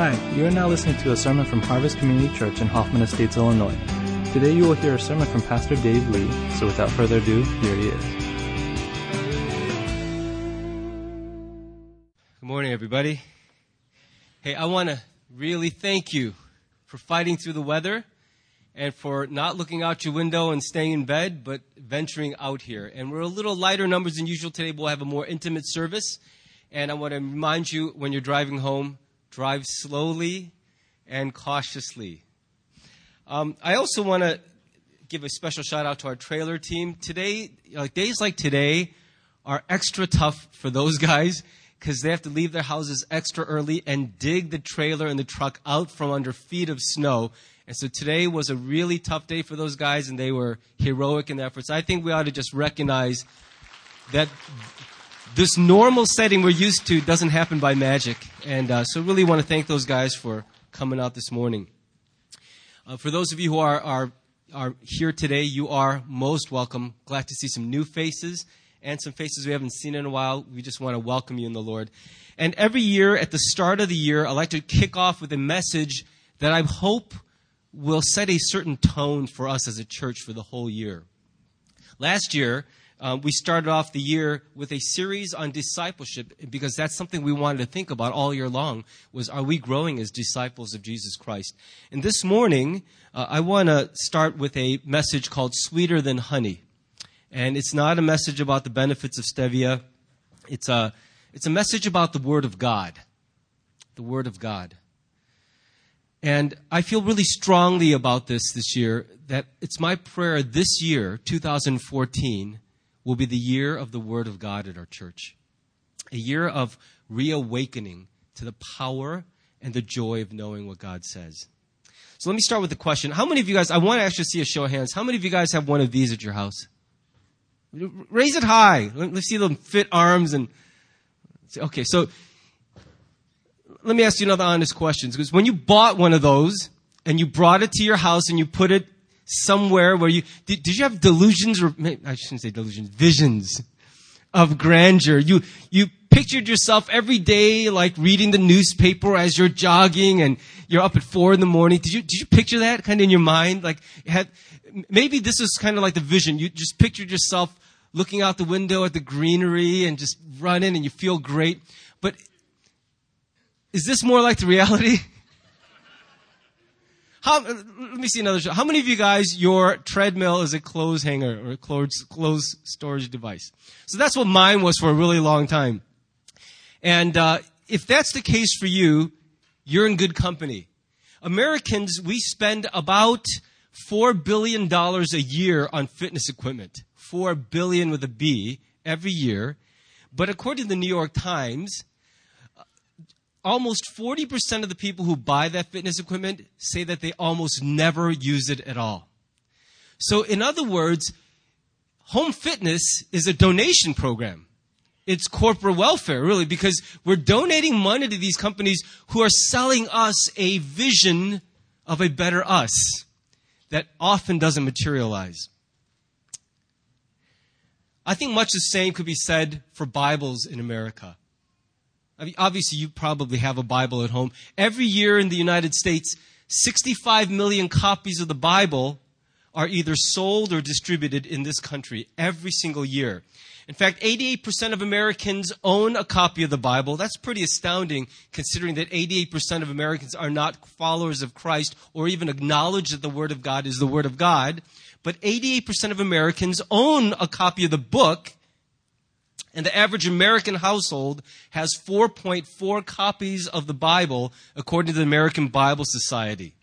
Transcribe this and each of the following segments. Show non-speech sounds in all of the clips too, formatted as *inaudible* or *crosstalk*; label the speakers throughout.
Speaker 1: Hi, you are now listening to a sermon from Harvest Community Church in Hoffman Estates, Illinois. Today you will hear a sermon from Pastor Dave Lee, so without further ado, here he is.
Speaker 2: Good morning, everybody. Hey, I want to really thank you for fighting through the weather and for not looking out your window and staying in bed, but venturing out here. And we're a little lighter numbers than usual today, but we'll have a more intimate service. And I want to remind you when you're driving home, drive slowly and cautiously. Um, I also want to give a special shout out to our trailer team. Today, like days like today, are extra tough for those *laughs* guys because they have to leave their houses extra early and dig the trailer and the truck out from under feet of snow. And so today was a really tough day for those guys, and they were heroic in their efforts. I think we ought to just recognize that this normal setting we're used to doesn't happen by magic. And uh, so, really want to thank those guys for coming out this morning. Uh, for those of you who are, are, are here today, you are most welcome. Glad to see some new faces and some faces we haven't seen in a while. We just want to welcome you in the Lord. And every year, at the start of the year, I like to kick off with a message that I hope will set a certain tone for us as a church for the whole year. Last year, uh, we started off the year with a series on discipleship because that's something we wanted to think about all year long was are we growing as disciples of jesus christ? And this morning uh, i want to start with a message called sweeter than honey. And it's not a message about the benefits of stevia. It's a, it's a message about the word of god. The word of god. And I feel really strongly about this this year that it's my prayer this year, 2014, will be the year of the Word of God at our church. A year of reawakening to the power and the joy of knowing what God says. So let me start with the question. How many of you guys, I want to actually see a show of hands. How many of you guys have one of these at your house? Raise it high. Let's see them fit arms and, say, okay, so let me ask you another honest question. Because when you bought one of those and you brought it to your house and you put it somewhere where you did, did you have delusions or I shouldn't say delusions, visions of grandeur. You you pictured yourself every day like reading the newspaper as you're jogging and you're up at four in the morning. Did you did you picture that kind of in your mind? Like had maybe this is kind of like the vision. You just pictured yourself looking out the window at the greenery and just running and you feel great. But is this more like the reality? *laughs* How, let me see another show. How many of you guys, your treadmill is a clothes hanger or a clothes, clothes storage device? So that's what mine was for a really long time. And uh, if that's the case for you, you're in good company. Americans, we spend about $4 billion a year on fitness equipment. 4 billion with a B every year. But according to the New York Times, almost 40% of the people who buy that fitness equipment say that they almost never use it at all. So, in other words, home fitness is a donation program. It's corporate welfare, really, because we're donating money to these companies who are selling us a vision of a better us that often doesn't materialize. I think much the same could be said for Bibles in America. I mean, obviously, you probably have a Bible at home. Every year in the United States, 65 million copies of the Bible are either sold or distributed in this country every single year. In fact, 88% of Americans own a copy of the Bible. That's pretty astounding considering that 88% of Americans are not followers of Christ or even acknowledge that the Word of God is the Word of God. But 88% of Americans own a copy of the book and the average American household has 4.4 copies of the Bible, according to the American Bible Society.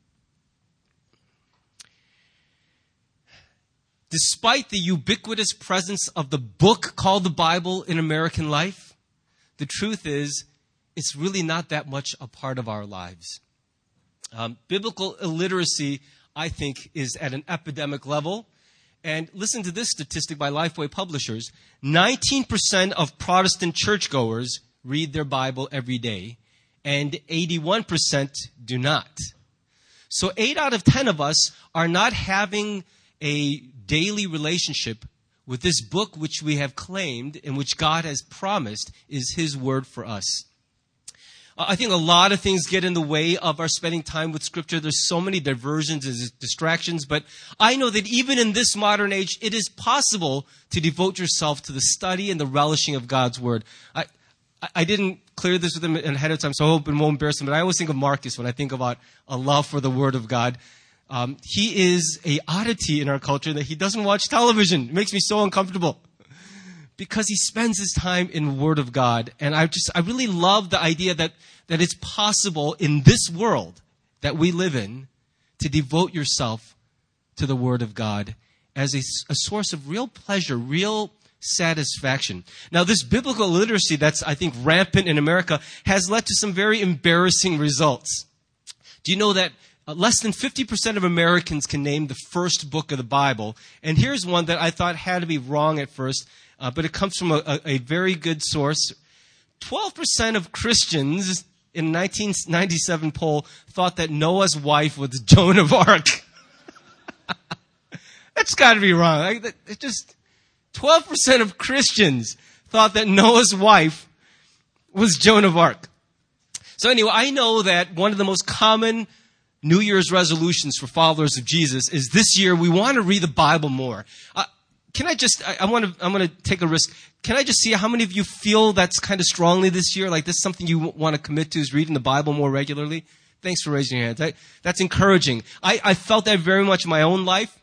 Speaker 2: Despite the ubiquitous presence of the book called the Bible in American life, the truth is, it's really not that much a part of our lives. Um, biblical illiteracy, I think, is at an epidemic level. And listen to this statistic by Lifeway Publishers 19% of Protestant churchgoers read their Bible every day, and 81% do not. So, 8 out of 10 of us are not having a daily relationship with this book which we have claimed and which God has promised is His word for us. I think a lot of things get in the way of our spending time with Scripture. There's so many diversions and distractions, but I know that even in this modern age, it is possible to devote yourself to the study and the relishing of God's Word. I, I didn't clear this with him ahead of time, so I hope it won't embarrass him, but I always think of Marcus when I think about a love for the Word of God. Um, he is a oddity in our culture that he doesn't watch television. It makes me so uncomfortable because he spends his time in Word of God. And I just, I really love the idea that, that it's possible in this world that we live in to devote yourself to the Word of God as a, a source of real pleasure, real satisfaction. Now, this biblical literacy that's, I think, rampant in America has led to some very embarrassing results. Do you know that uh, less than 50% of Americans can name the first book of the Bible? And here's one that I thought had to be wrong at first uh, but it comes from a, a, very good source. 12% of Christians in a 1997 poll thought that Noah's wife was Joan of Arc. *laughs* That's got to be wrong. It just 12% of Christians thought that Noah's wife was Joan of Arc. So anyway, I know that one of the most common New Year's resolutions for followers of Jesus is this year we want to read the Bible more. Uh, can I just, I, I want to, I'm going to take a risk. Can I just see how many of you feel that's kind of strongly this year? Like this is something you want to commit to is reading the Bible more regularly? Thanks for raising your hand. That, that's encouraging. I, I felt that very much in my own life.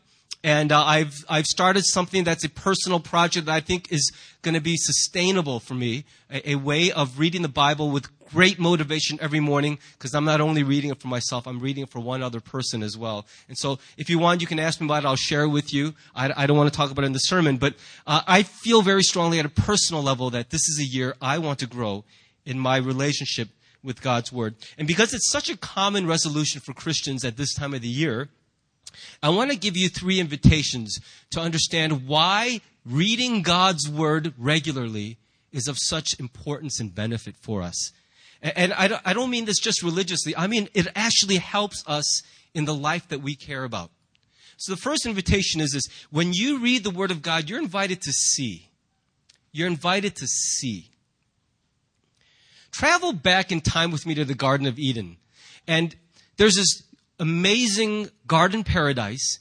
Speaker 2: And uh, I've, I've started something that's a personal project that I think is going to be sustainable for me. A, a way of reading the Bible with great motivation every morning because I'm not only reading it for myself, I'm reading it for one other person as well. And so if you want, you can ask me about it. I'll share it with you. I, I don't want to talk about it in the sermon, but uh, I feel very strongly at a personal level that this is a year I want to grow in my relationship with God's Word. And because it's such a common resolution for Christians at this time of the year, I want to give you three invitations to understand why reading God's Word regularly is of such importance and benefit for us. And I don't mean this just religiously. I mean, it actually helps us in the life that we care about. So the first invitation is this. When you read the Word of God, you're invited to see. You're invited to see. Travel back in time with me to the Garden of Eden. And there's this amazing garden paradise.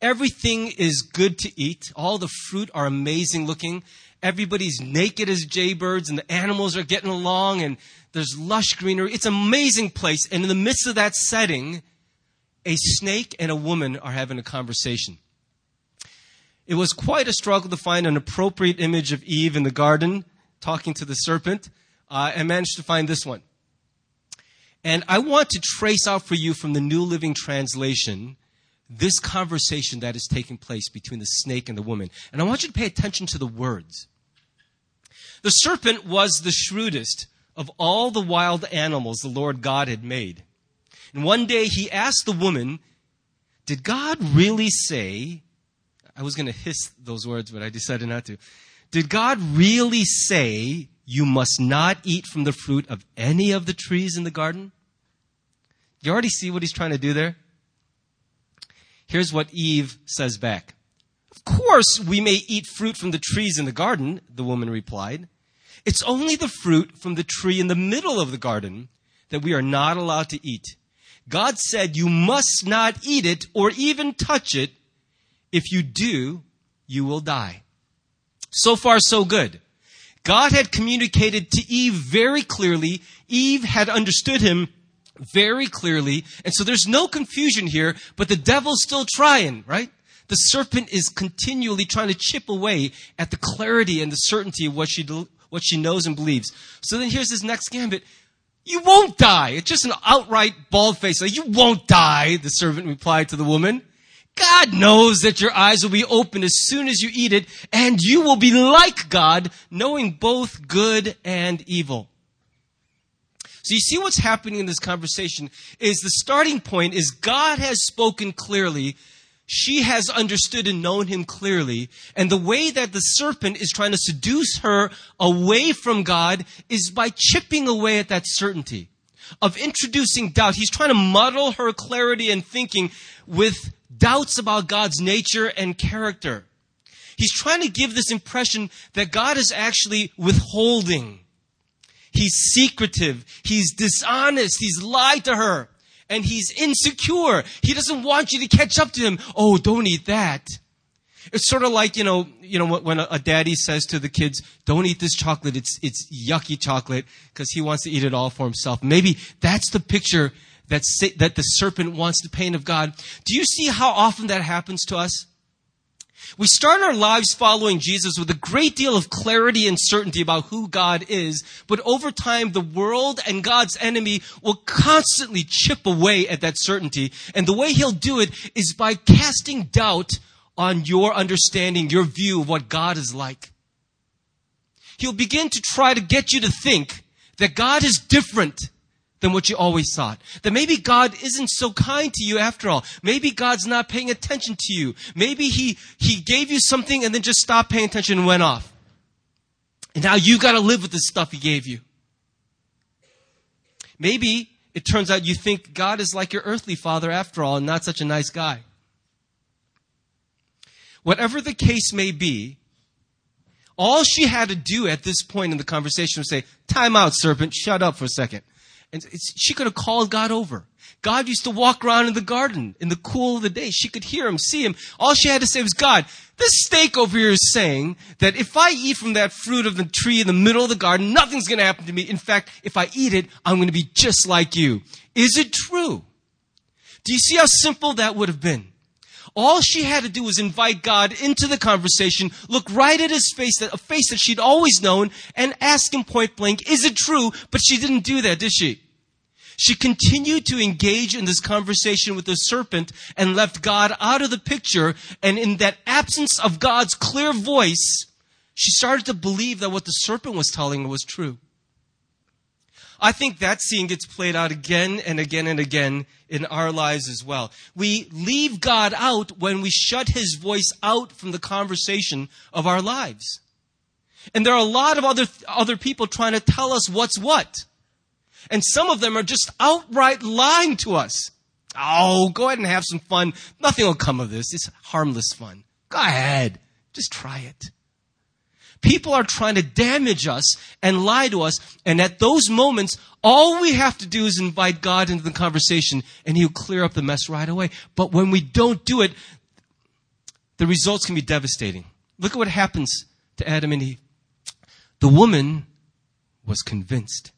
Speaker 2: Everything is good to eat. All the fruit are amazing looking. Everybody's naked as jaybirds and the animals are getting along and there's lush greenery. It's an amazing place. And in the midst of that setting, a snake and a woman are having a conversation. It was quite a struggle to find an appropriate image of Eve in the garden talking to the serpent. Uh, I managed to find this one. And I want to trace out for you from the New Living Translation this conversation that is taking place between the snake and the woman. And I want you to pay attention to the words. The serpent was the shrewdest of all the wild animals the Lord God had made. And one day he asked the woman, Did God really say, I was going to hiss those words, but I decided not to. Did God really say you must not eat from the fruit of any of the trees in the garden? You already see what he's trying to do there? Here's what Eve says back. Of course, we may eat fruit from the trees in the garden, the woman replied. It's only the fruit from the tree in the middle of the garden that we are not allowed to eat. God said you must not eat it or even touch it. If you do, you will die. So far, so good. God had communicated to Eve very clearly. Eve had understood him very clearly. And so there's no confusion here, but the devil's still trying, right? The serpent is continually trying to chip away at the clarity and the certainty of what she what she knows and believes. So then here's his next gambit. You won't die. It's just an outright bald face. Like, you won't die, the servant replied to the woman. God knows that your eyes will be open as soon as you eat it, and you will be like God, knowing both good and evil. So you see what's happening in this conversation is the starting point is God has spoken clearly she has understood and known him clearly. And the way that the serpent is trying to seduce her away from God is by chipping away at that certainty of introducing doubt. He's trying to muddle her clarity and thinking with doubts about God's nature and character. He's trying to give this impression that God is actually withholding. He's secretive. He's dishonest. He's lied to her. And he's insecure. He doesn't want you to catch up to him. Oh, don't eat that. It's sort of like, you know, you know, when a, daddy says to the kids, don't eat this chocolate. It's, it's yucky chocolate because he wants to eat it all for himself. Maybe that's the picture that, that the serpent wants to paint of God. Do you see how often that happens to us? We start our lives following Jesus with a great deal of clarity and certainty about who God is, but over time, the world and God's enemy will constantly chip away at that certainty. And the way he'll do it is by casting doubt on your understanding, your view of what God is like. He'll begin to try to get you to think that God is different than what you always thought. That maybe God isn't so kind to you after all. Maybe God's not paying attention to you. Maybe He, He gave you something and then just stopped paying attention and went off. And now you've gotta live with the stuff He gave you. Maybe it turns out you think God is like your earthly father after all and not such a nice guy. Whatever the case may be, all she had to do at this point in the conversation was say, time out, serpent, shut up for a second. And she could have called God over. God used to walk around in the garden in the cool of the day. She could hear him, see him. All she had to say was, God, this snake over here is saying that if I eat from that fruit of the tree in the middle of the garden, nothing's going to happen to me. In fact, if I eat it, I'm going to be just like you. Is it true? Do you see how simple that would have been? All she had to do was invite God into the conversation, look right at his face, a face that she'd always known, and ask him point blank, is it true? But she didn't do that, did she? She continued to engage in this conversation with the serpent and left God out of the picture. And in that absence of God's clear voice, she started to believe that what the serpent was telling her was true. I think that scene gets played out again and again and again in our lives as well. We leave God out when we shut his voice out from the conversation of our lives. And there are a lot of other, other people trying to tell us what's what. And some of them are just outright lying to us. Oh, go ahead and have some fun. Nothing will come of this. It's harmless fun. Go ahead. Just try it. People are trying to damage us and lie to us. And at those moments, all we have to do is invite God into the conversation and He'll clear up the mess right away. But when we don't do it, the results can be devastating. Look at what happens to Adam and Eve. The woman was convinced.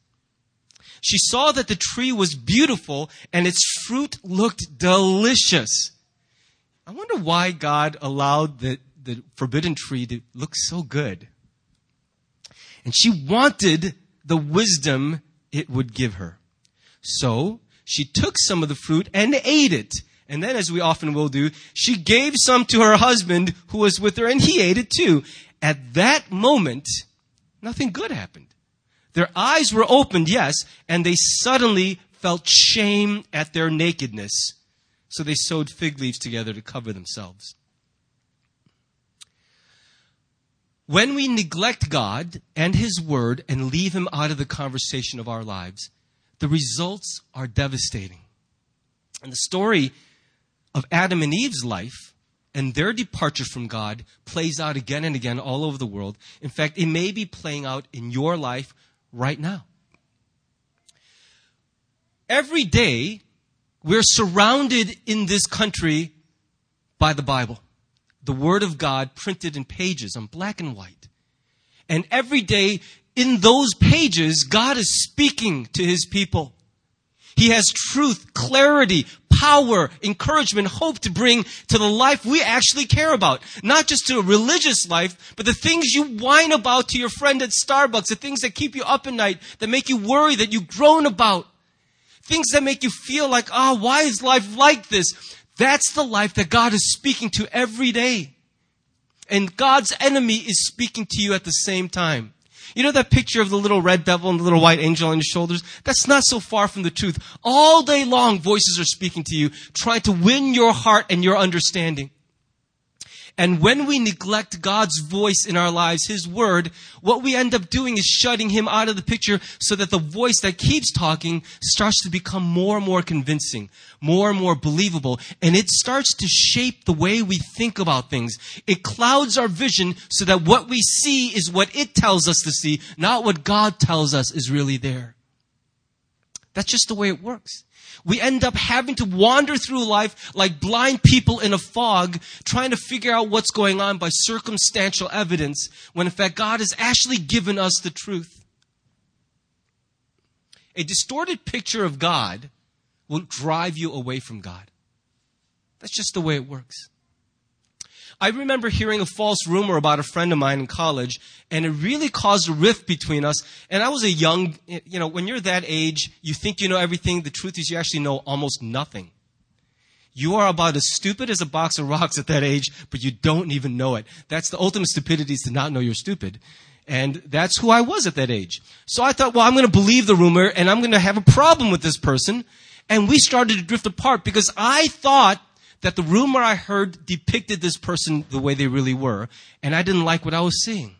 Speaker 2: She saw that the tree was beautiful and its fruit looked delicious. I wonder why God allowed the, the forbidden tree to look so good. And she wanted the wisdom it would give her. So she took some of the fruit and ate it. And then, as we often will do, she gave some to her husband who was with her and he ate it too. At that moment, nothing good happened. Their eyes were opened, yes, and they suddenly felt shame at their nakedness. So they sewed fig leaves together to cover themselves. When we neglect God and His Word and leave Him out of the conversation of our lives, the results are devastating. And the story of Adam and Eve's life and their departure from God plays out again and again all over the world. In fact, it may be playing out in your life right now. Every day, we're surrounded in this country by the Bible the Word of God printed in pages on black and white. And every day in those pages, God is speaking to His people. He has truth, clarity, power, encouragement, hope to bring to the life we actually care about. Not just to a religious life, but the things you whine about to your friend at Starbucks, the things that keep you up at night, that make you worry, that you groan about. Things that make you feel like, ah, oh, why is life like this? That's the life that God is speaking to every day. And God's enemy is speaking to you at the same time. You know that picture of the little red devil and the little white angel on your shoulders? That's not so far from the truth. All day long, voices are speaking to you, trying to win your heart and your understanding. And when we neglect God's voice in our lives, His word, what we end up doing is shutting Him out of the picture so that the voice that keeps talking starts to become more and more convincing, more and more believable, and it starts to shape the way we think about things. It clouds our vision so that what we see is what it tells us to see, not what God tells us is really there. That's just the way it works we end up having to wander through life like blind people in a fog, trying to figure out what's going on by circumstantial evidence, when in fact God has actually given us the truth. A distorted picture of God will drive you away from God. That's just the way it works. I remember hearing a false rumor about a friend of mine in college, and it really caused a rift between us. And I was a young, you know, when you're that age, you think you know everything. The truth is, you actually know almost nothing. You are about as stupid as a box of rocks at that age, but you don't even know it. That's the ultimate stupidity is to not know you're stupid. And that's who I was at that age. So I thought, well, I'm going to believe the rumor and I'm going to have a problem with this person. And we started to drift apart because I thought that the rumor I heard depicted this person the way they really were, and I didn't like what I was seeing.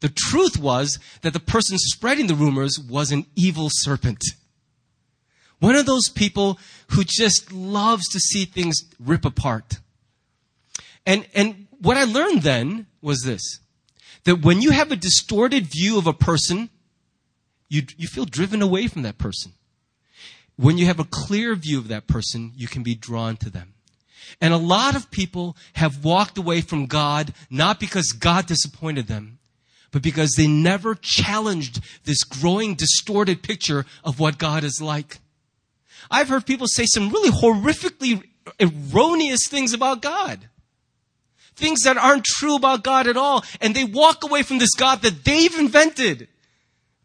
Speaker 2: The truth was that the person spreading the rumors was an evil serpent. One of those people who just loves to see things rip apart. And, and what I learned then was this that when you have a distorted view of a person, you, you feel driven away from that person. When you have a clear view of that person, you can be drawn to them. And a lot of people have walked away from God not because God disappointed them, but because they never challenged this growing distorted picture of what God is like. I've heard people say some really horrifically erroneous things about God. Things that aren't true about God at all. And they walk away from this God that they've invented.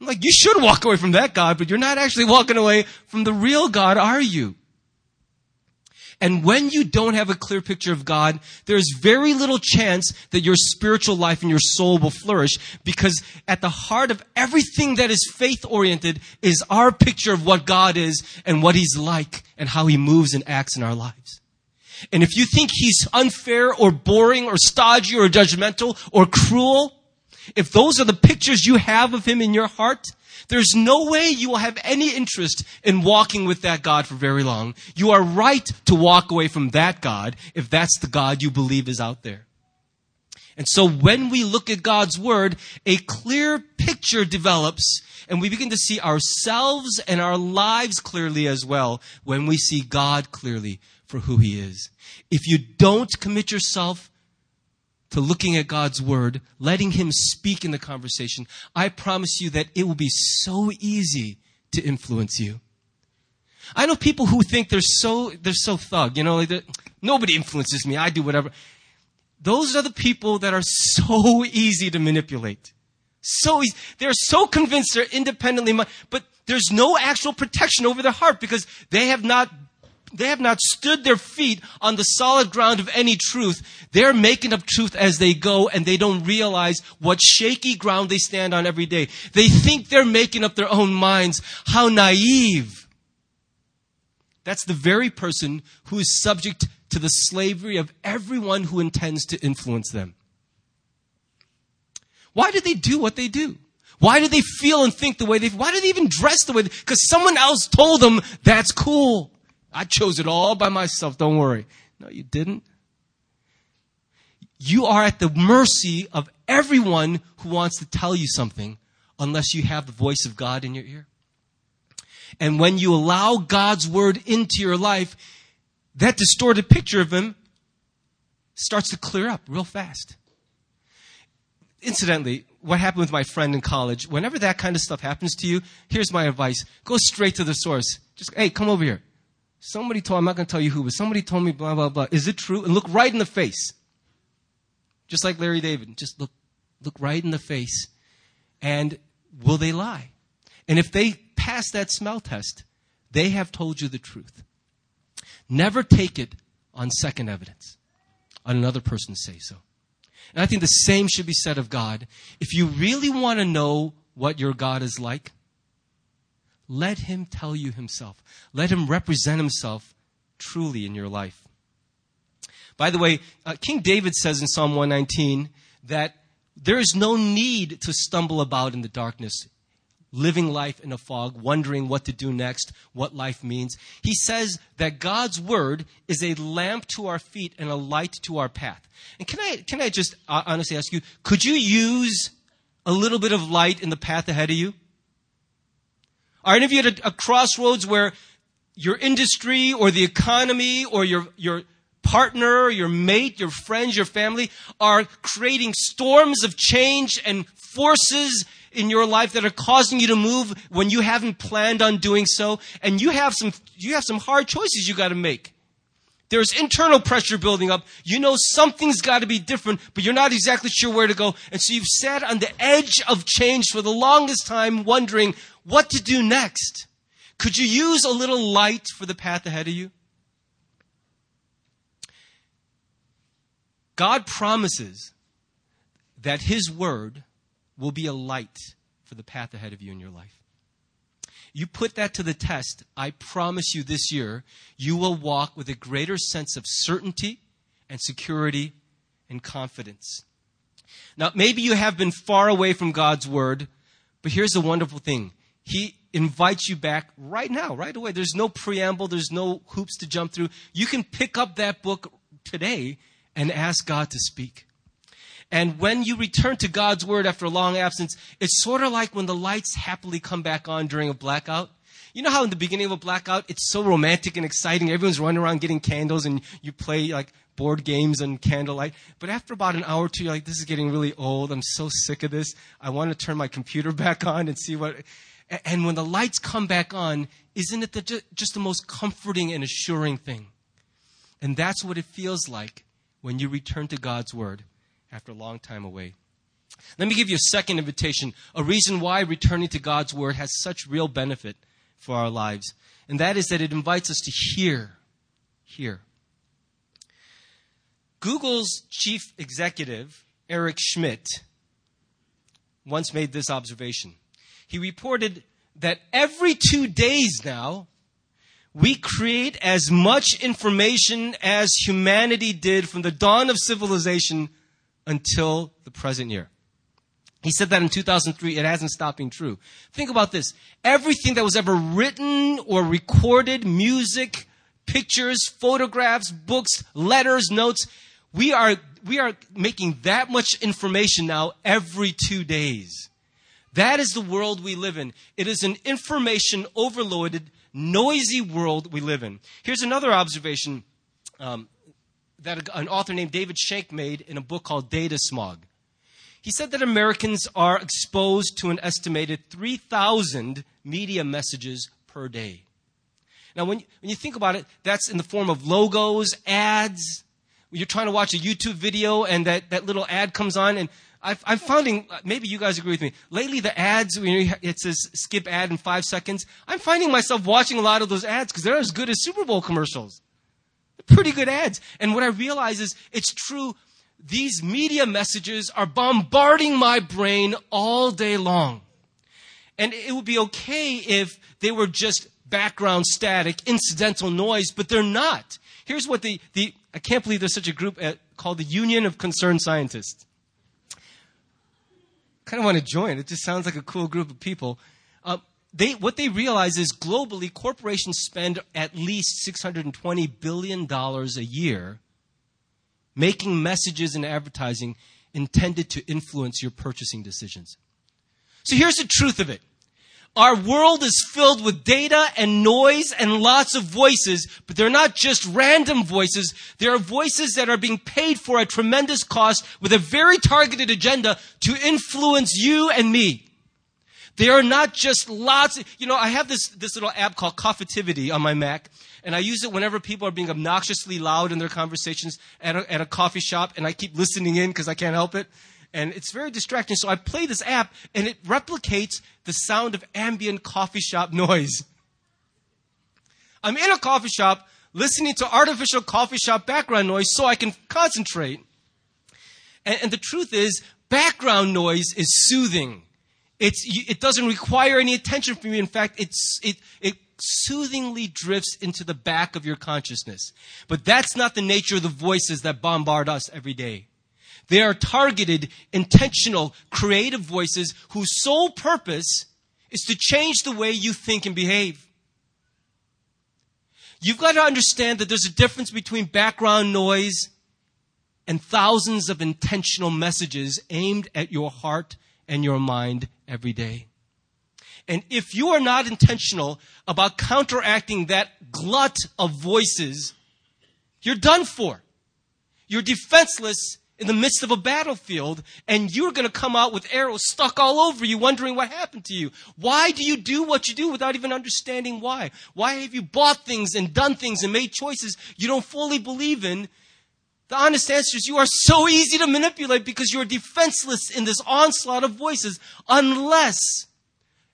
Speaker 2: I'm like, you should walk away from that God, but you're not actually walking away from the real God, are you? And when you don't have a clear picture of God, there's very little chance that your spiritual life and your soul will flourish because at the heart of everything that is faith oriented is our picture of what God is and what He's like and how He moves and acts in our lives. And if you think He's unfair or boring or stodgy or judgmental or cruel, if those are the pictures you have of him in your heart, there's no way you will have any interest in walking with that God for very long. You are right to walk away from that God if that's the God you believe is out there. And so when we look at God's Word, a clear picture develops and we begin to see ourselves and our lives clearly as well when we see God clearly for who He is. If you don't commit yourself to looking at God's word, letting Him speak in the conversation, I promise you that it will be so easy to influence you. I know people who think they're so they're so thug, you know, like nobody influences me. I do whatever. Those are the people that are so easy to manipulate. So easy. They're so convinced they're independently, but there's no actual protection over their heart because they have not they have not stood their feet on the solid ground of any truth. They're making up truth as they go and they don't realize what shaky ground they stand on every day. They think they're making up their own minds. How naive. That's the very person who is subject to the slavery of everyone who intends to influence them. Why do they do what they do? Why do they feel and think the way they, why do they even dress the way because someone else told them that's cool. I chose it all by myself. Don't worry. No, you didn't. You are at the mercy of everyone who wants to tell you something unless you have the voice of God in your ear. And when you allow God's word into your life, that distorted picture of him starts to clear up real fast. Incidentally, what happened with my friend in college, whenever that kind of stuff happens to you, here's my advice. Go straight to the source. Just, hey, come over here. Somebody told, I'm not going to tell you who, but somebody told me blah, blah, blah. Is it true? And look right in the face. Just like Larry David. Just look, look right in the face. And will they lie? And if they pass that smell test, they have told you the truth. Never take it on second evidence, on another person's say so. And I think the same should be said of God. If you really want to know what your God is like, let him tell you himself. Let him represent himself truly in your life. By the way, uh, King David says in Psalm 119 that there is no need to stumble about in the darkness, living life in a fog, wondering what to do next, what life means. He says that God's word is a lamp to our feet and a light to our path. And can I, can I just uh, honestly ask you, could you use a little bit of light in the path ahead of you? Are any of you at a, a crossroads where your industry or the economy or your, your partner, your mate, your friends, your family are creating storms of change and forces in your life that are causing you to move when you haven't planned on doing so? And you have some you have some hard choices you got to make. There's internal pressure building up. You know something's got to be different but you're not exactly sure where to go. And so you've sat on the edge of change for the longest time wondering what to do next could you use a little light for the path ahead of you God promises that His Word will be a light for the path ahead of you in your life. You put that to the test, I promise you this year, you will walk with a greater sense of certainty and security and confidence. Now, maybe you have been far away from God's Word, but here's the wonderful thing. He invites you back right now, right away. There's no preamble, there's no hoops to jump through. You can pick up that book today and ask God to speak. And when you return to God's word after a long absence, it's sort of like when the lights happily come back on during a blackout. You know how in the beginning of a blackout, it's so romantic and exciting. Everyone's running around getting candles and you play like board games and candlelight. But after about an hour or two, you're like, this is getting really old. I'm so sick of this. I want to turn my computer *laughs* back on and see what. And when the lights come back on, isn't it the, just the most comforting and assuring thing? And that's what it feels like when you return to God's Word after a long time away. Let me give you a second invitation, a reason why returning to God's Word has such real benefit for our lives. And that is that it invites us to hear. Hear. Google's chief executive, Eric Schmidt, once made this observation. He reported that every two days now, we create as much information as humanity did from the dawn of civilization until the present year. He said that in 2003. It hasn't stopped being true. Think about this. Everything that was ever written or recorded, music, pictures, photographs, books, letters, notes, we are, we are making that much information now every two days. That is the world we live in. It is an information overloaded, noisy world we live in. Here's another observation um, that an author named David Shenk made in a book called Data Smog. He said that Americans are exposed to an estimated 3,000 media messages per day. Now, when, when you think about it, that's in the form of logos, ads. You're trying to watch a YouTube video and that, that little ad comes on and I've, I'm finding, uh, maybe you guys agree with me. Lately, the ads, you know, it says skip ad in five seconds. I'm finding myself watching a lot of those ads because they're as good as Super Bowl commercials. They're pretty good ads. And what I realize is it's true. These media messages are bombarding my brain all day long. And it would be okay if they were just background static, incidental noise, but they're not. Here's what the, the I can't believe there's such a group at, called the Union of Concerned Scientists kind of want to join. It just sounds like a cool group of people. Uh, they, what they realize is globally, corporations spend at least $620 billion a year making messages and advertising intended to influence your purchasing decisions. So here's the truth of it. Our world is filled with data and noise and lots of voices, but they're not just random voices. There are voices that are being paid for at tremendous cost with a very targeted agenda to influence you and me. They are not just lots. Of, you know, I have this, this little app called Coffitivity on my Mac, and I use it whenever people are being obnoxiously loud in their conversations at a, at a coffee shop, and I keep listening in because I can't help it and it's very distracting. So I play this app and it replicates the sound of ambient coffee shop noise. I'm in a coffee shop listening to artificial coffee shop background noise so I can concentrate. And, and the truth is, background noise is soothing. It's, it doesn't require any attention from you. In fact, it's, it, it soothingly drifts into the back of your consciousness. But that's not the nature of the voices that bombard us every day. They are targeted, intentional, creative voices whose sole purpose is to change the way you think and behave. You've got to understand that there's a difference between background noise and thousands of intentional messages aimed at your heart and your mind every day. And if you are not intentional about counteracting that glut of voices, you're done for. You're defenseless in the midst of a battlefield and you're going to come out with arrows stuck all over you wondering what happened to you. Why do you do what you do without even understanding why? Why have you bought things and done things and made choices you don't fully believe in? The honest answer is you are so easy to manipulate because you're defenseless in this onslaught of voices unless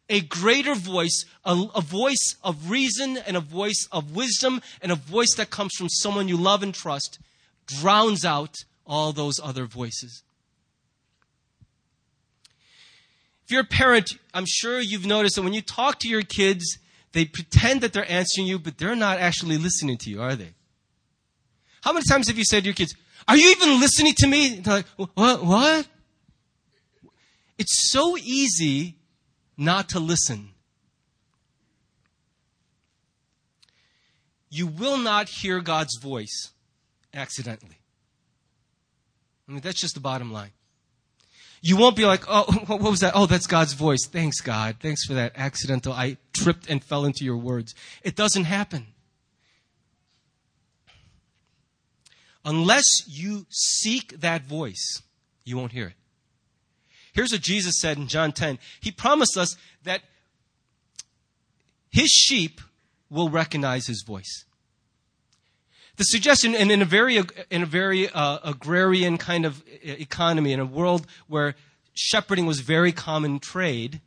Speaker 2: a greater voice, a, a, voice of reason and a voice of wisdom and a voice that comes from someone you love and trust drowns out all those other voices. If you're a parent, I'm sure you've noticed that when you talk to your kids, they pretend that they're answering you, but they're not actually listening to you, are they? How many times have you said to your kids, Are you even listening to me? they're like, What? What? It's so easy not to listen. You will not hear God's voice accidentally. I mean, that's just the bottom line. You won't be like, oh, *laughs* what was that? Oh, that's God's voice. Thanks, God. Thanks for that accidental. I tripped and fell into your words. It doesn't happen. Unless you seek that voice, you won't hear it. Here's what Jesus said in John 10. He promised us that his sheep will recognize his voice. The suggestion, and in a very, in a very uh, agrarian kind of economy, in a world where shepherding was very common trade,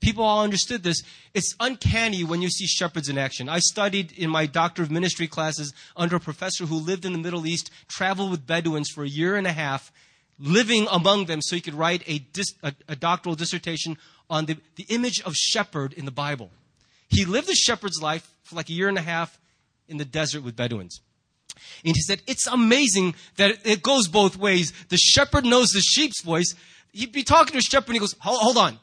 Speaker 2: people all understood this. It's uncanny when you see shepherds in action. I studied in my Doctor of Ministry classes under a professor who lived in the Middle East, traveled with Bedouins for a year and a half, living among them so he could write a, dis, a, a doctoral dissertation on the, the image of shepherd in the Bible. He lived a shepherd's life for like a year and a half in the desert with Bedouins. And he said, it's amazing that it goes both ways. The shepherd knows the sheep's voice. He'd be talking to a shepherd and he goes, hold, hold on.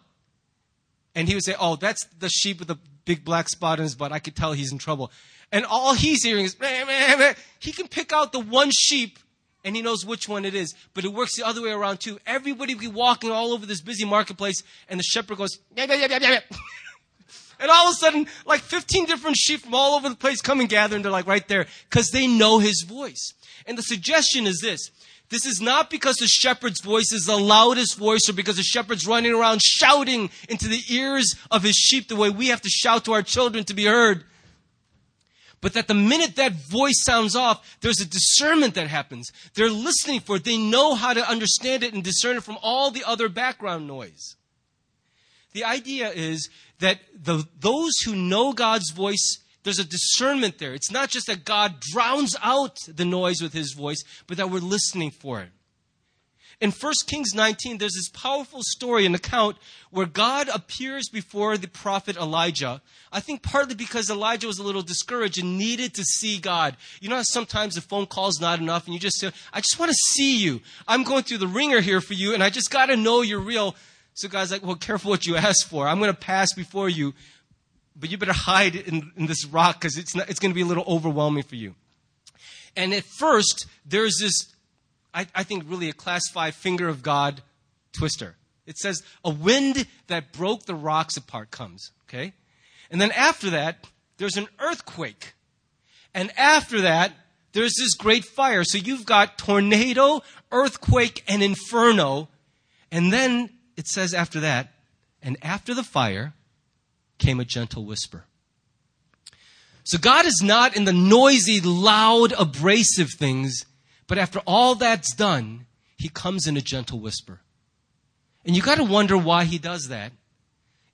Speaker 2: And he would say, oh, that's the sheep with the big black spot on his butt. I could tell he's in trouble. And all he's hearing is, meh, meh, meh. he can pick out the one sheep and he knows which one it is. But it works the other way around too. Everybody will be walking all over this busy marketplace, and the shepherd goes, *laughs* yeah, yeah, yeah, yeah, and all of a sudden, like 15 different sheep from all over the place come and gather, and they're like right there, because they know his voice. And the suggestion is this. This is not because the shepherd's voice is the loudest voice or because the shepherd's running around shouting into the ears of his sheep the way we have to shout to our children to be heard. But that the minute that voice sounds off, there's a discernment that happens. They're listening for it. They know how to understand it and discern it from all the other background noise. The idea is that the, those who know God's voice, there's a discernment there. It's not just that God drowns out the noise with his voice, but that we're listening for it. In 1 Kings 19, there's this powerful story, an account where God appears before the prophet Elijah. I think partly because Elijah was a little discouraged and needed to see God. You know how sometimes the phone call's not enough and you just say, I just want to see you. I'm going through the ringer here for you and I just got to know you're real. So God's like, well, careful what you ask for. I'm going to pass before you, but you better hide in, in this rock because it's, it's going to be a little overwhelming for you. And at first, there's this I, I think, really a class five finger of God twister. It says, a wind that broke the rocks apart comes, okay? And then after that, there's an earthquake. And after that, there's this great fire. So you've got tornado, earthquake, and inferno. And then it says after that, and after the fire came a gentle whisper. So God is not in the noisy, loud, abrasive things. But after all that's done, he comes in a gentle whisper. And you got to wonder why he does that.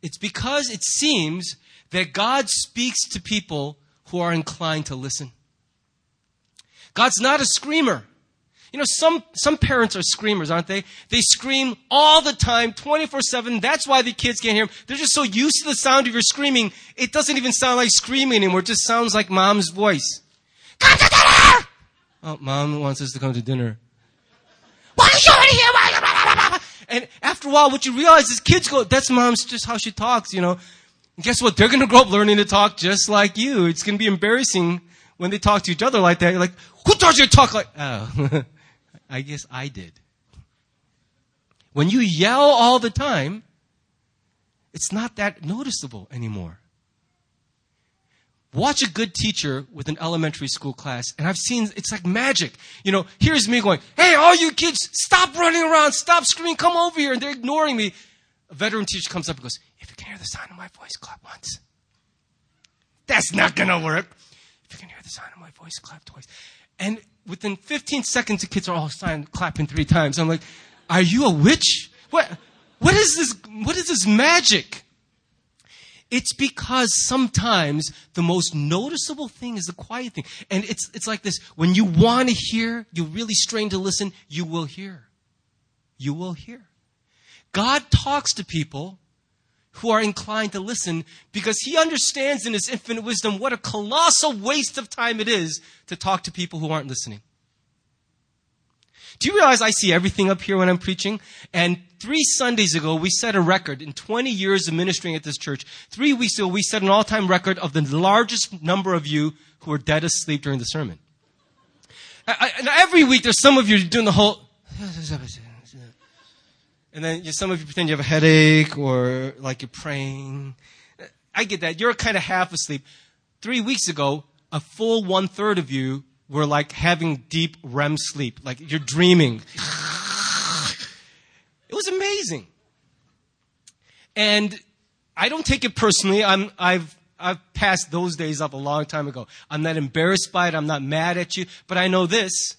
Speaker 2: It's because it seems that God speaks to people who are inclined to listen. God's not a screamer. You know, some, some parents are screamers, aren't they? They scream all the time, 24-7. That's why the kids can't hear them. They're just so used to the sound of your screaming, it doesn't even sound like screaming anymore. It just sounds like mom's voice. Come to dinner! Oh, mom wants us to come to dinner. Why are you here? And after a while, what you realize is kids go, that's mom's just how she talks, you know. And guess what? They're going to grow up learning to talk just like you. It's going to be embarrassing when they talk to each other like that. You're like, who taught you to talk like, oh, *laughs* I guess I did. When you yell all the time, it's not that noticeable anymore. Watch a good teacher with an elementary school class, and I've seen it's like magic. You know, here's me going, Hey, all you kids, stop running around, stop screaming, come over here, and they're ignoring me. A veteran teacher comes up and goes, If you can hear the sound of my voice, clap once. That's not gonna work. If you can hear the sound of my voice, clap twice. And within 15 seconds, the kids are all signed, clapping three times. I'm like, Are you a witch? What, what is this, what is this magic? It's because sometimes the most noticeable thing is the quiet thing. And it's, it's like this. When you want to hear, you really strain to listen, you will hear. You will hear. God talks to people who are inclined to listen because he understands in his infinite wisdom what a colossal waste of time it is to talk to people who aren't listening. Do you realize I see everything up here when I'm preaching? And three Sundays ago, we set a record in 20 years of ministering at this church. Three weeks ago, we set an all-time record of the largest number of you who were dead asleep during the sermon. I, and every week, there's some of you doing the whole, and then some of you pretend you have a headache or like you're praying. I get that. You're kind of half asleep. Three weeks ago, a full one third of you were like having deep REM sleep, like you're dreaming. It was amazing. And I don't take it personally. I'm, I've, I've passed those days up a long time ago. I'm not embarrassed by it. I'm not mad at you. But I know this.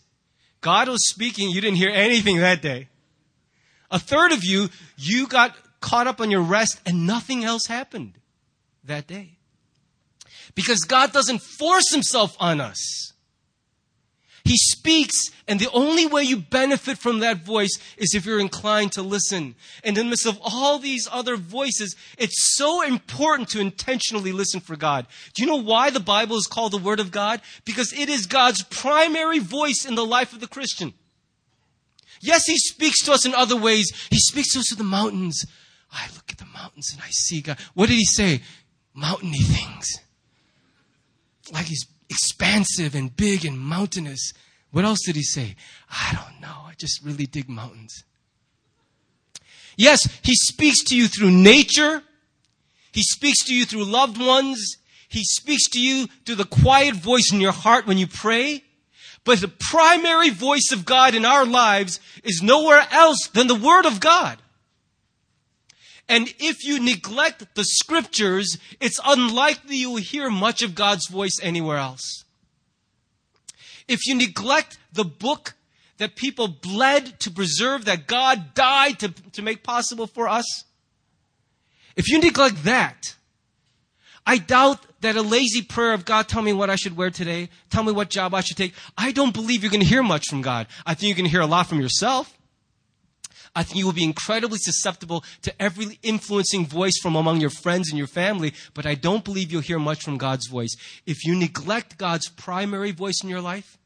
Speaker 2: God was speaking. You didn't hear anything that day. A third of you, you got caught up on your rest and nothing else happened that day. Because God doesn't force himself on us. He speaks, and the only way you benefit from that voice is if you're inclined to listen. And in the midst of all these other voices, it's so important to intentionally listen for God. Do you know why the Bible is called the Word of God? Because it is God's primary voice in the life of the Christian. Yes, He speaks to us in other ways. He speaks to us through the mountains. I look at the mountains and I see God. What did He say? Mountainy things. Like He's expansive and big and mountainous. What else did he say? I don't know. I just really dig mountains. Yes, he speaks to you through nature. He speaks to you through loved ones. He speaks to you through the quiet voice in your heart when you pray. But the primary voice of God in our lives is nowhere else than the Word of God. And if you neglect the scriptures, it's unlikely you will hear much of God's voice anywhere else. If you neglect the book that people bled to preserve, that God died to, to make possible for us, if you neglect that, I doubt that a lazy prayer of God, tell me what I should wear today, tell me what job I should take, I don't believe you're going to hear much from God. I think you're going to hear a lot from yourself. I think you will be incredibly susceptible to every influencing voice from among your friends and your family, but I don't believe you'll hear much from God's voice. If you neglect God's primary voice in your life,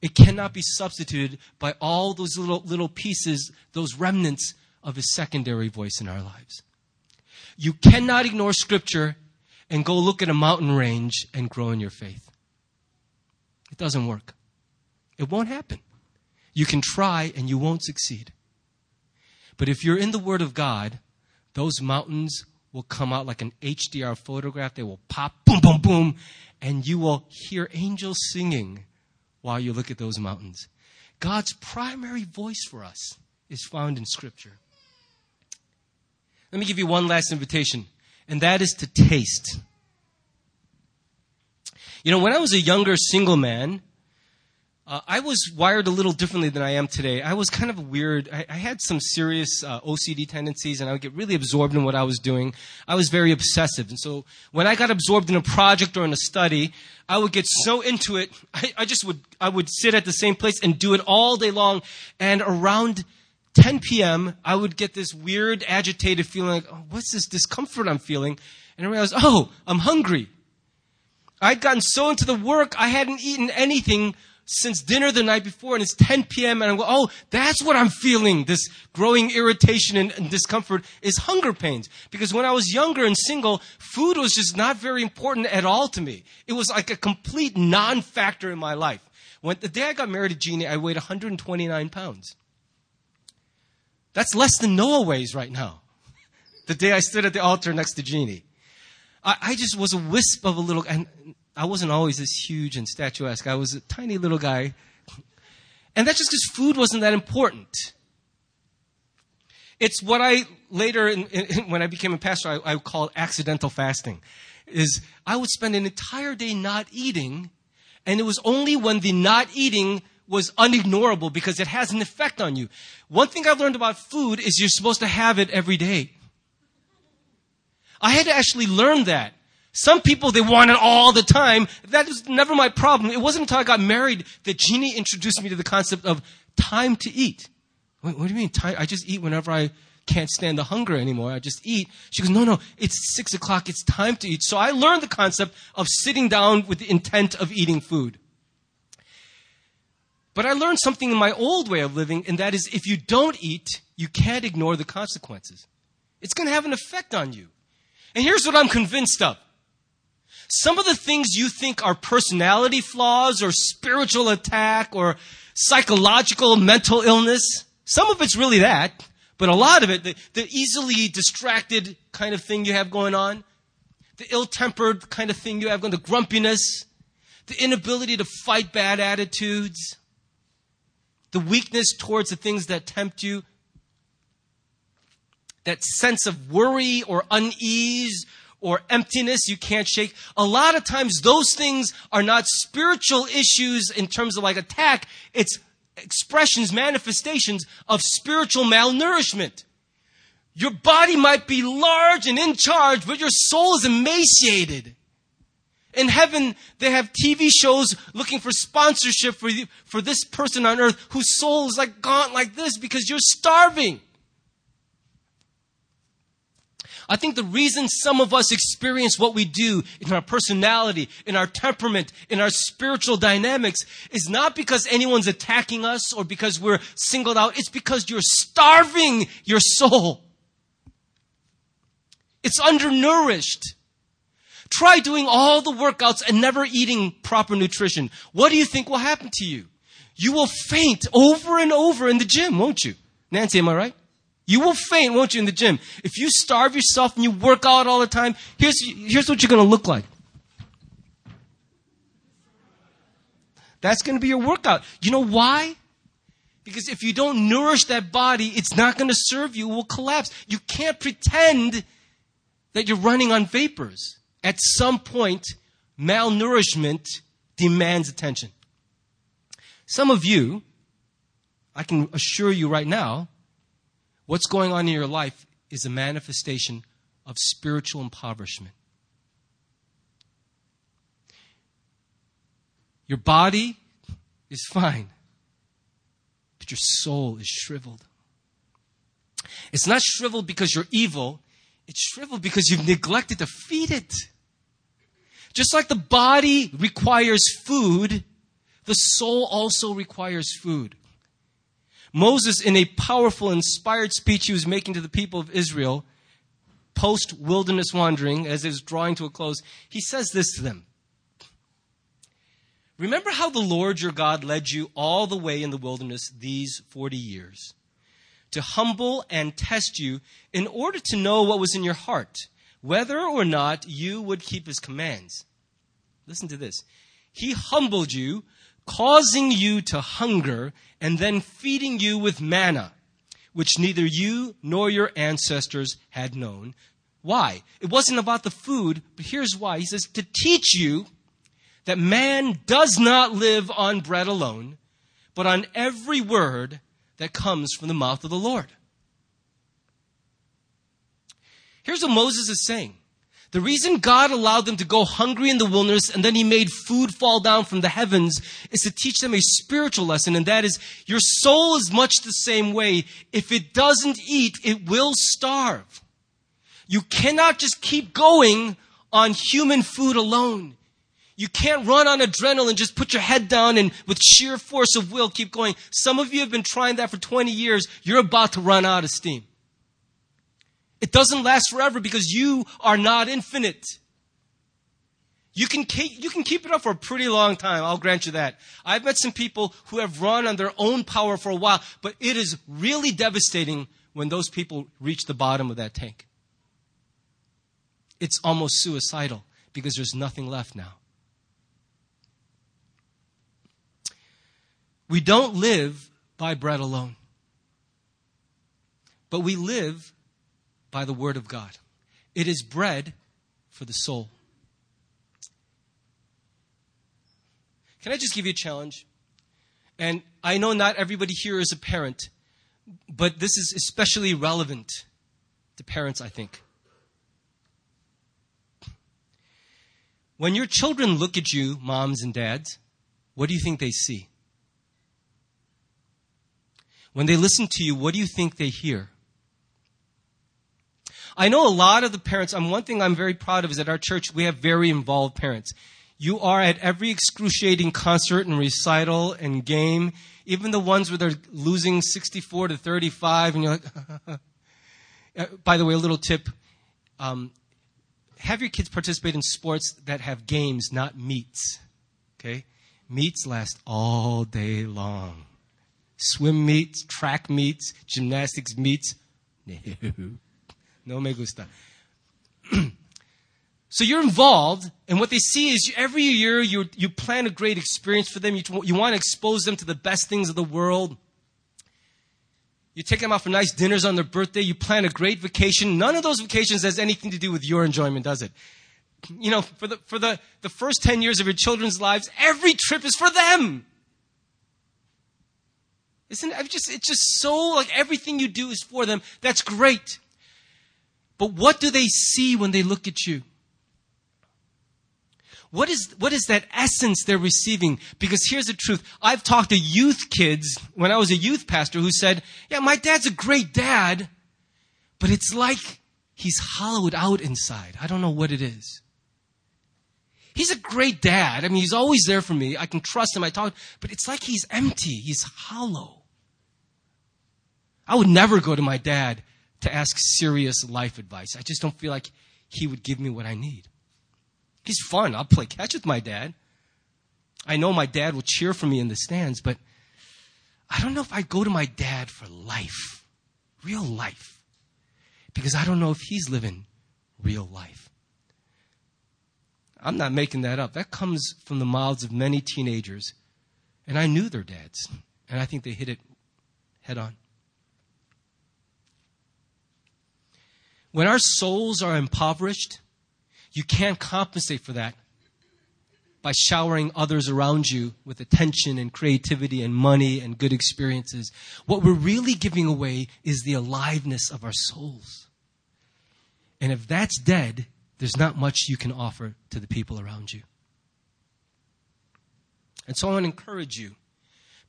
Speaker 2: it cannot be substituted by all those little, little pieces, those remnants of his secondary voice in our lives. You cannot ignore scripture and go look at a mountain range and grow in your faith. It doesn't work. It won't happen. You can try and you won't succeed. But if you're in the Word of God, those mountains will come out like an HDR photograph. They will pop, boom, boom, boom, and you will hear angels singing while you look at those mountains. God's primary voice for us is found in Scripture. Let me give you one last invitation, and that is to taste. You know, when I was a younger single man, Uh, I was wired a little differently than I am today. I was kind of weird. I, I had some serious uh, OCD tendencies, and I would get really absorbed in what I was doing. I was very obsessive, and so when I got absorbed in a project or in a study, I would get so into it. I, I just would I would sit at the same place and do it all day long. And around 10 p.m., I would get this weird, agitated feeling like, oh, what's this discomfort I'm feeling? And I realized, oh, I'm hungry. I'd gotten so into the work, I hadn't eaten anything since dinner the night before and it's 10 p.m. and I go, oh, that's what I'm feeling. This growing irritation and, and, discomfort is hunger pains. Because when I was younger and single, food was just not very important at all to me. It was like a complete non-factor in my life. When the day I got married to Jeannie, I weighed 129 pounds. That's less than Noah weighs right now. *laughs* The day I stood at the altar next to Jeannie. I, I just was a wisp of a little, and I wasn't always this huge and statuesque. I was a tiny little guy. And that's just because food wasn't that important. It's what I later, in, in, when I became a pastor, I, I call accidental fasting. Is I would spend an entire day not eating, and it was only when the not eating was unignorable because it has an effect on you. One thing I've learned about food is you're supposed to have it every day. I had to actually learn that. Some people, they want it all the time. That was never my problem. It wasn't until I got married that Jeannie introduced me to the concept of time to eat. What, what do you mean time? I just eat whenever I can't stand the hunger anymore. I just eat. She goes, no, no, it's six o'clock. It's time to eat. So I learned the concept of sitting down with the intent of eating food. But I learned something in my old way of living, and that is if you don't eat, you can't ignore the consequences. It's going to have an effect on you. And here's what I'm convinced of. Some of the things you think are personality flaws or spiritual attack or psychological mental illness, some of it's really that, but a lot of it, the, the easily distracted kind of thing you have going on, the ill-tempered kind of thing you have going, the grumpiness, the inability to fight bad attitudes, the weakness towards the things that tempt you, that sense of worry or unease or emptiness you can't shake. A lot of times those things are not spiritual issues in terms of like attack. It's expressions, manifestations of spiritual malnourishment. Your body might be large and in charge, but your soul is emaciated. In heaven, they have TV shows looking for sponsorship for, you, for this person on earth whose soul is like gaunt like this because you're starving. I think the reason some of us experience what we do in our personality, in our temperament, in our spiritual dynamics is not because anyone's attacking us or because we're singled out. It's because you're starving your soul. It's undernourished. Try doing all the workouts and never eating proper nutrition. What do you think will happen to you? You will faint over and over in the gym, won't you? Nancy, am I right? You will faint, won't you, in the gym? If you starve yourself and you work out all the time, here's, here's what you're going to look like. That's going to be your workout. You know why? Because if you don't nourish that body, it's not going to serve you. It will collapse. You can't pretend that you're running on vapors. At some point, malnourishment demands attention. Some of you, I can assure you right now, What's going on in your life is a manifestation of spiritual impoverishment. Your body is fine, but your soul is shriveled. It's not shriveled because you're evil, it's shriveled because you've neglected to feed it. Just like the body requires food, the soul also requires food. Moses, in a powerful, inspired speech he was making to the people of Israel, post wilderness wandering, as it was drawing to a close, he says this to them Remember how the Lord your God led you all the way in the wilderness these 40 years to humble and test you in order to know what was in your heart, whether or not you would keep his commands. Listen to this. He humbled you causing you to hunger, and then feeding you with manna, which neither you nor your ancestors had known. Why? It wasn't about the food, but here's why. He says, to teach you that man does not live on bread alone, but on every word that comes from the mouth of the Lord. Here's what Moses is saying. The reason God allowed them to go hungry in the wilderness and then he made food fall down from the heavens is to teach them a spiritual lesson. And that is your soul is much the same way. If it doesn't eat, it will starve. You cannot just keep going on human food alone. You can't run on adrenaline, just put your head down and with sheer force of will keep going. Some of you have been trying that for 20 years. You're about to run out of steam. It doesn't last forever because you are not infinite. You can, keep, you can keep it up for a pretty long time. I'll grant you that. I've met some people who have run on their own power for a while, but it is really devastating when those people reach the bottom of that tank. It's almost suicidal because there's nothing left now. We don't live by bread alone, but we live by the Word of God. It is bread for the soul. Can I just give you a challenge? And I know not everybody here is a parent, but this is especially relevant to parents, I think. When your children look at you, moms and dads, what do you think they see? When they listen to you, what do you think they hear? I know a lot of the parents, um, one thing I'm very proud of is at our church, we have very involved parents. You are at every excruciating concert and recital and game, even the ones where they're losing 64 to 35, and you're like, *laughs* uh, by the way, a little tip. Um, have your kids participate in sports that have games, not meets. Okay? Meets last all day long swim meets, track meets, gymnastics meets. No, *laughs* no me gusta. *clears throat* so you're involved, and what they see is every year you, you plan a great experience for them. You, you want to expose them to the best things of the world. You take them out for nice dinners on their birthday. You plan a great vacation. None of those vacations has anything to do with your enjoyment, does it? You know, for the, for the, the first 10 years of your children's lives, every trip is for them. Isn't it just, it's just so like everything you do is for them. That's great. But what do they see when they look at you? What is, what is that essence they're receiving? Because here's the truth. I've talked to youth kids when I was a youth pastor who said, yeah, my dad's a great dad, but it's like he's hollowed out inside. I don't know what it is. He's a great dad. I mean, he's always there for me. I can trust him. I talk, but it's like he's empty. He's hollow. I would never go to my dad to ask serious life advice. I just don't feel like he would give me what I need. He's fun. I'll play catch with my dad. I know my dad will cheer for me in the stands, but I don't know if I go to my dad for life, real life, because I don't know if he's living real life. I'm not making that up. That comes from the mouths of many teenagers, and I knew their dads, and I think they hit it head on. When our souls are impoverished, you can't compensate for that by showering others around you with attention and creativity and money and good experiences. What we're really giving away is the aliveness of our souls. And if that's dead, there's not much you can offer to the people around you. And so I want to encourage you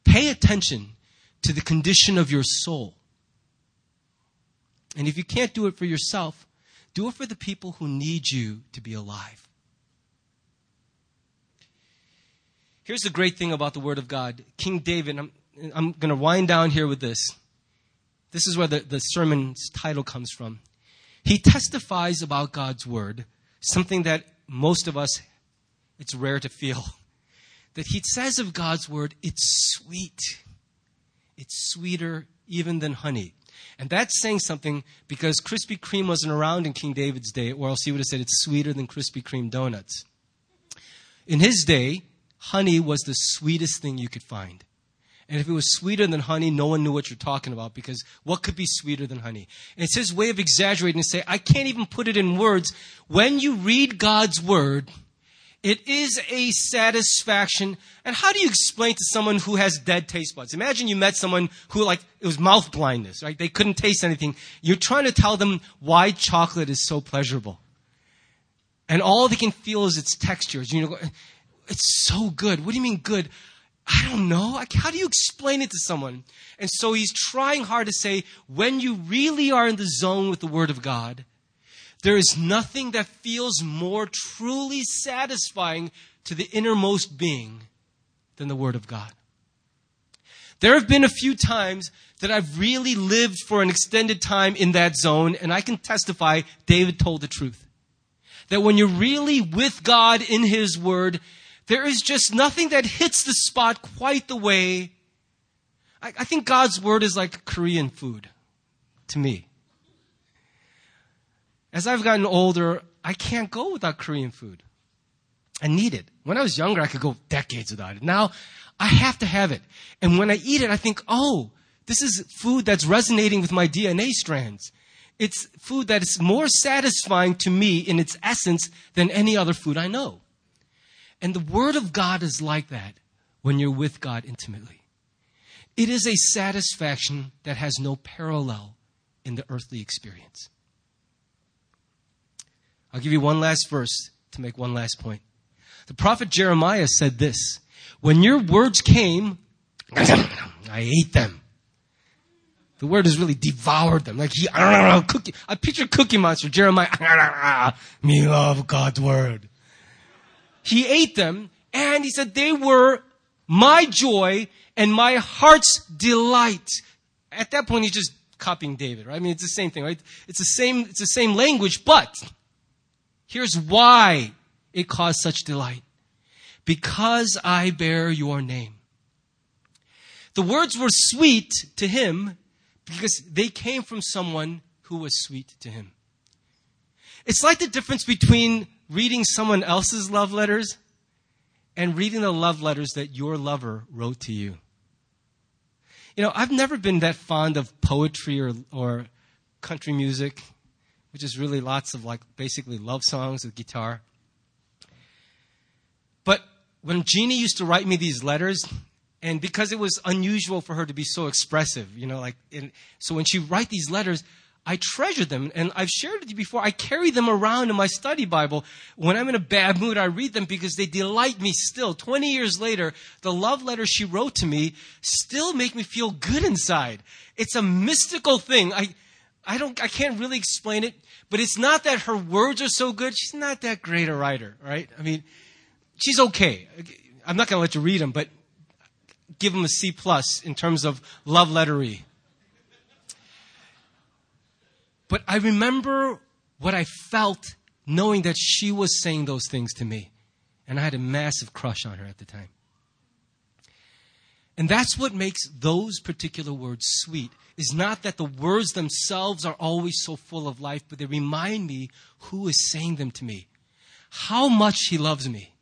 Speaker 2: pay attention to the condition of your soul. And if you can't do it for yourself, do it for the people who need you to be alive. Here's the great thing about the Word of God. King David, I'm, I'm going to wind down here with this. This is where the, the sermon's title comes from. He testifies about God's Word, something that most of us, it's rare to feel. *laughs* That he says of God's Word, it's sweet. It's sweeter even than honey. And that's saying something because Krispy Kreme wasn't around in King David's day, or else he would have said it's sweeter than Krispy Kreme donuts. In his day, honey was the sweetest thing you could find. And if it was sweeter than honey, no one knew what you're talking about because what could be sweeter than honey? And it's his way of exaggerating to say, I can't even put it in words. When you read God's word, It is a satisfaction. And how do you explain to someone who has dead taste buds? Imagine you met someone who like, it was mouth blindness, right? They couldn't taste anything. You're trying to tell them why chocolate is so pleasurable. And all they can feel is its textures. You know, it's so good. What do you mean good? I don't know. Like, How do you explain it to someone? And so he's trying hard to say, when you really are in the zone with the Word of God, there is nothing that feels more truly satisfying to the innermost being than the Word of God. There have been a few times that I've really lived for an extended time in that zone, and I can testify David told the truth. That when you're really with God in His Word, there is just nothing that hits the spot quite the way. I, I think God's Word is like Korean food to me. As I've gotten older, I can't go without Korean food. I need it. When I was younger, I could go decades without it. Now, I have to have it. And when I eat it, I think, oh, this is food that's resonating with my DNA strands. It's food that is more satisfying to me in its essence than any other food I know. And the Word of God is like that when you're with God intimately. It is a satisfaction that has no parallel in the earthly experience. I'll give you one last verse to make one last point. The prophet Jeremiah said this When your words came, *coughs* I ate them. The word has really devoured them. Like he, *laughs* cookie. I picture Cookie Monster, Jeremiah. *laughs* Me love God's word. He ate them, and he said they were my joy and my heart's delight. At that point, he's just copying David, right? I mean, it's the same thing, right? It's the same, it's the same language, but Here's why it caused such delight. Because I bear your name. The words were sweet to him because they came from someone who was sweet to him. It's like the difference between reading someone else's love letters and reading the love letters that your lover wrote to you. You know, I've never been that fond of poetry or, or country music which is really lots of like basically love songs with guitar. But when Jeannie used to write me these letters, and because it was unusual for her to be so expressive, you know, like, in, so when she write these letters, I treasure them, and I've shared with you before. I carry them around in my study Bible. When I'm in a bad mood, I read them because they delight me still. 20 years later, the love letters she wrote to me still make me feel good inside. It's a mystical thing. I, I don't, I can't really explain it, but it's not that her words are so good. She's not that great a writer, right? I mean, she's okay. I'm not going to let you read them, but give them a C plus in terms of love lettery. But I remember what I felt knowing that she was saying those things to me. And I had a massive crush on her at the time. And that's what makes those particular words sweet is not that the words themselves are always so full of life, but they remind me who is saying them to me. How much he loves me.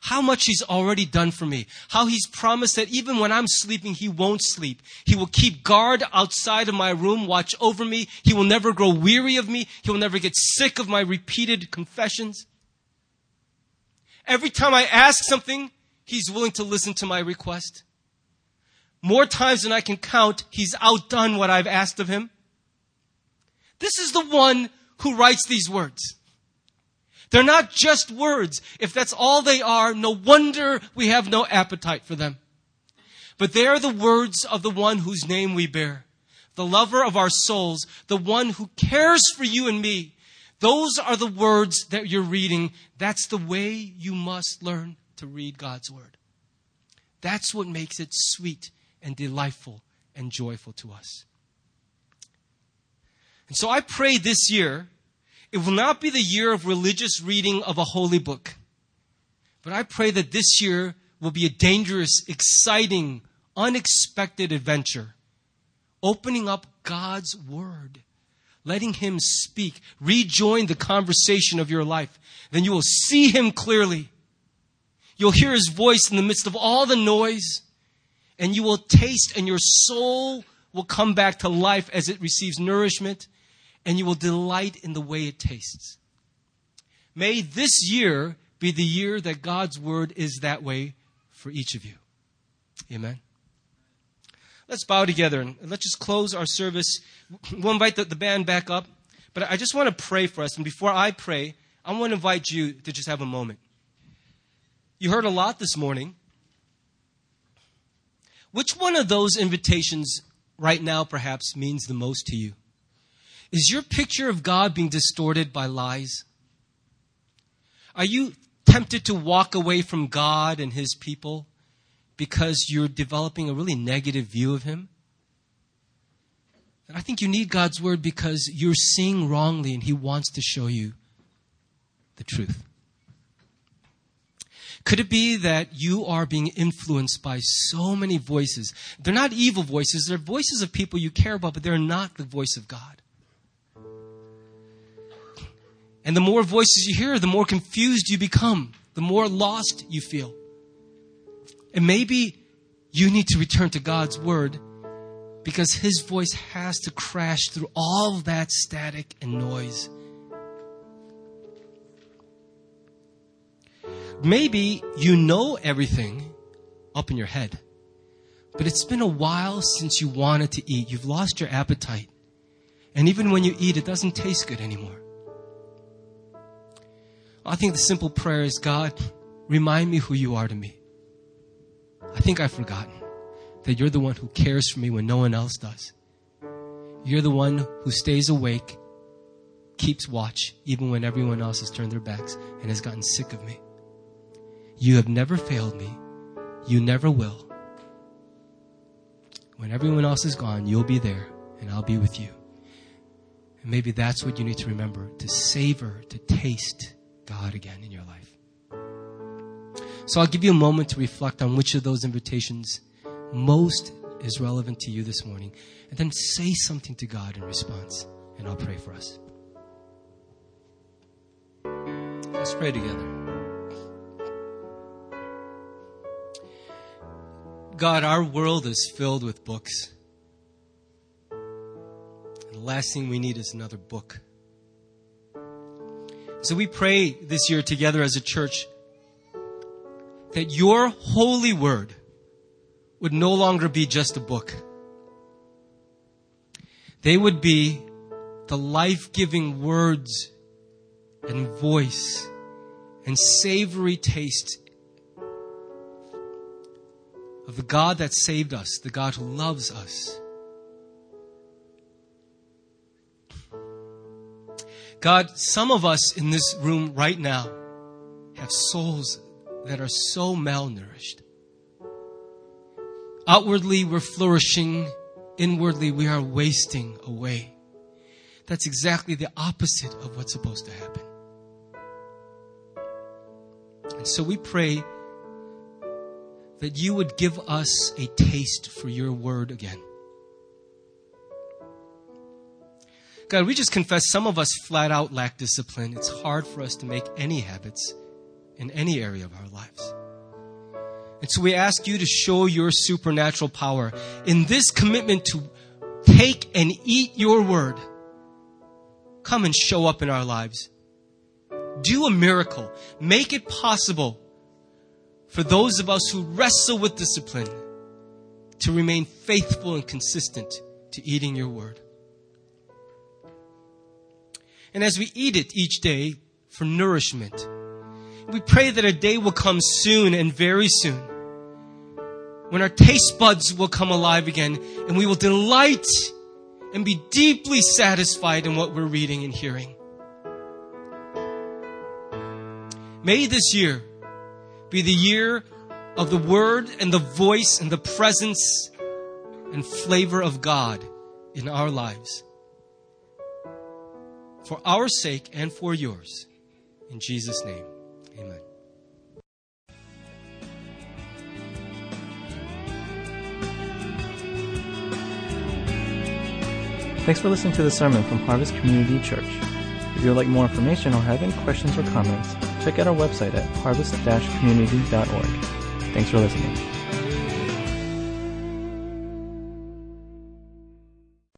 Speaker 2: How much he's already done for me. How he's promised that even when I'm sleeping, he won't sleep. He will keep guard outside of my room, watch over me. He will never grow weary of me. He will never get sick of my repeated confessions. Every time I ask something, he's willing to listen to my request. More times than I can count, he's outdone what I've asked of him. This is the one who writes these words. They're not just words. If that's all they are, no wonder we have no appetite for them. But they are the words of the one whose name we bear, the lover of our souls, the one who cares for you and me. Those are the words that you're reading. That's the way you must learn to read God's word. That's what makes it sweet and delightful and joyful to us. And so I pray this year, it will not be the year of religious reading of a holy book, but I pray that this year will be a dangerous, exciting, unexpected adventure, opening up God's Word, letting Him speak, rejoin the conversation of your life. Then you will see Him clearly. You'll hear His voice in the midst of all the noise and you will taste and your soul will come back to life as it receives nourishment and you will delight in the way it tastes. May this year be the year that God's word is that way for each of you. Amen. Let's bow together and let's just close our service. We'll invite the, the band back up, but I just want to pray for us. And before I pray, I want to invite you to just have a moment. You heard a lot this morning. Which one of those invitations right now perhaps means the most to you? Is your picture of God being distorted by lies? Are you tempted to walk away from God and His people because you're developing a really negative view of Him? And I think you need God's Word because you're seeing wrongly and He wants to show you the truth. Could it be that you are being influenced by so many voices? They're not evil voices, they're voices of people you care about, but they're not the voice of God. And the more voices you hear, the more confused you become, the more lost you feel. And maybe you need to return to God's Word because His voice has to crash through all that static and noise. Maybe you know everything up in your head, but it's been a while since you wanted to eat. You've lost your appetite. And even when you eat, it doesn't taste good anymore. I think the simple prayer is God, remind me who you are to me. I think I've forgotten that you're the one who cares for me when no one else does. You're the one who stays awake, keeps watch, even when everyone else has turned their backs and has gotten sick of me. You have never failed me. You never will. When everyone else is gone, you'll be there and I'll be with you. And maybe that's what you need to remember to savor, to taste God again in your life. So I'll give you a moment to reflect on which of those invitations most is relevant to you this morning. And then say something to God in response. And I'll pray for us. Let's pray together. God, our world is filled with books. And the last thing we need is another book. So we pray this year together as a church that your holy word would no longer be just a book. They would be the life giving words and voice and savory taste of the God that saved us, the God who loves us. God, some of us in this room right now have souls that are so malnourished. Outwardly, we're flourishing. Inwardly, we are wasting away. That's exactly the opposite of what's supposed to happen. And so we pray that you would give us a taste for your word again. God, we just confess some of us flat out lack discipline. It's hard for us to make any habits in any area of our lives. And so we ask you to show your supernatural power in this commitment to take and eat your word. Come and show up in our lives. Do a miracle. Make it possible for those of us who wrestle with discipline to remain faithful and consistent to eating your word. And as we eat it each day for nourishment, we pray that a day will come soon and very soon when our taste buds will come alive again and we will delight and be deeply satisfied in what we're reading and hearing. May this year be the year of the word and the voice and the presence and flavor of God in our lives. For our sake and for yours. In Jesus' name, amen.
Speaker 1: Thanks for listening to the sermon from Harvest Community Church. If you would like more information or have any questions or comments, check out our website at harvest-community.org. Thanks for listening.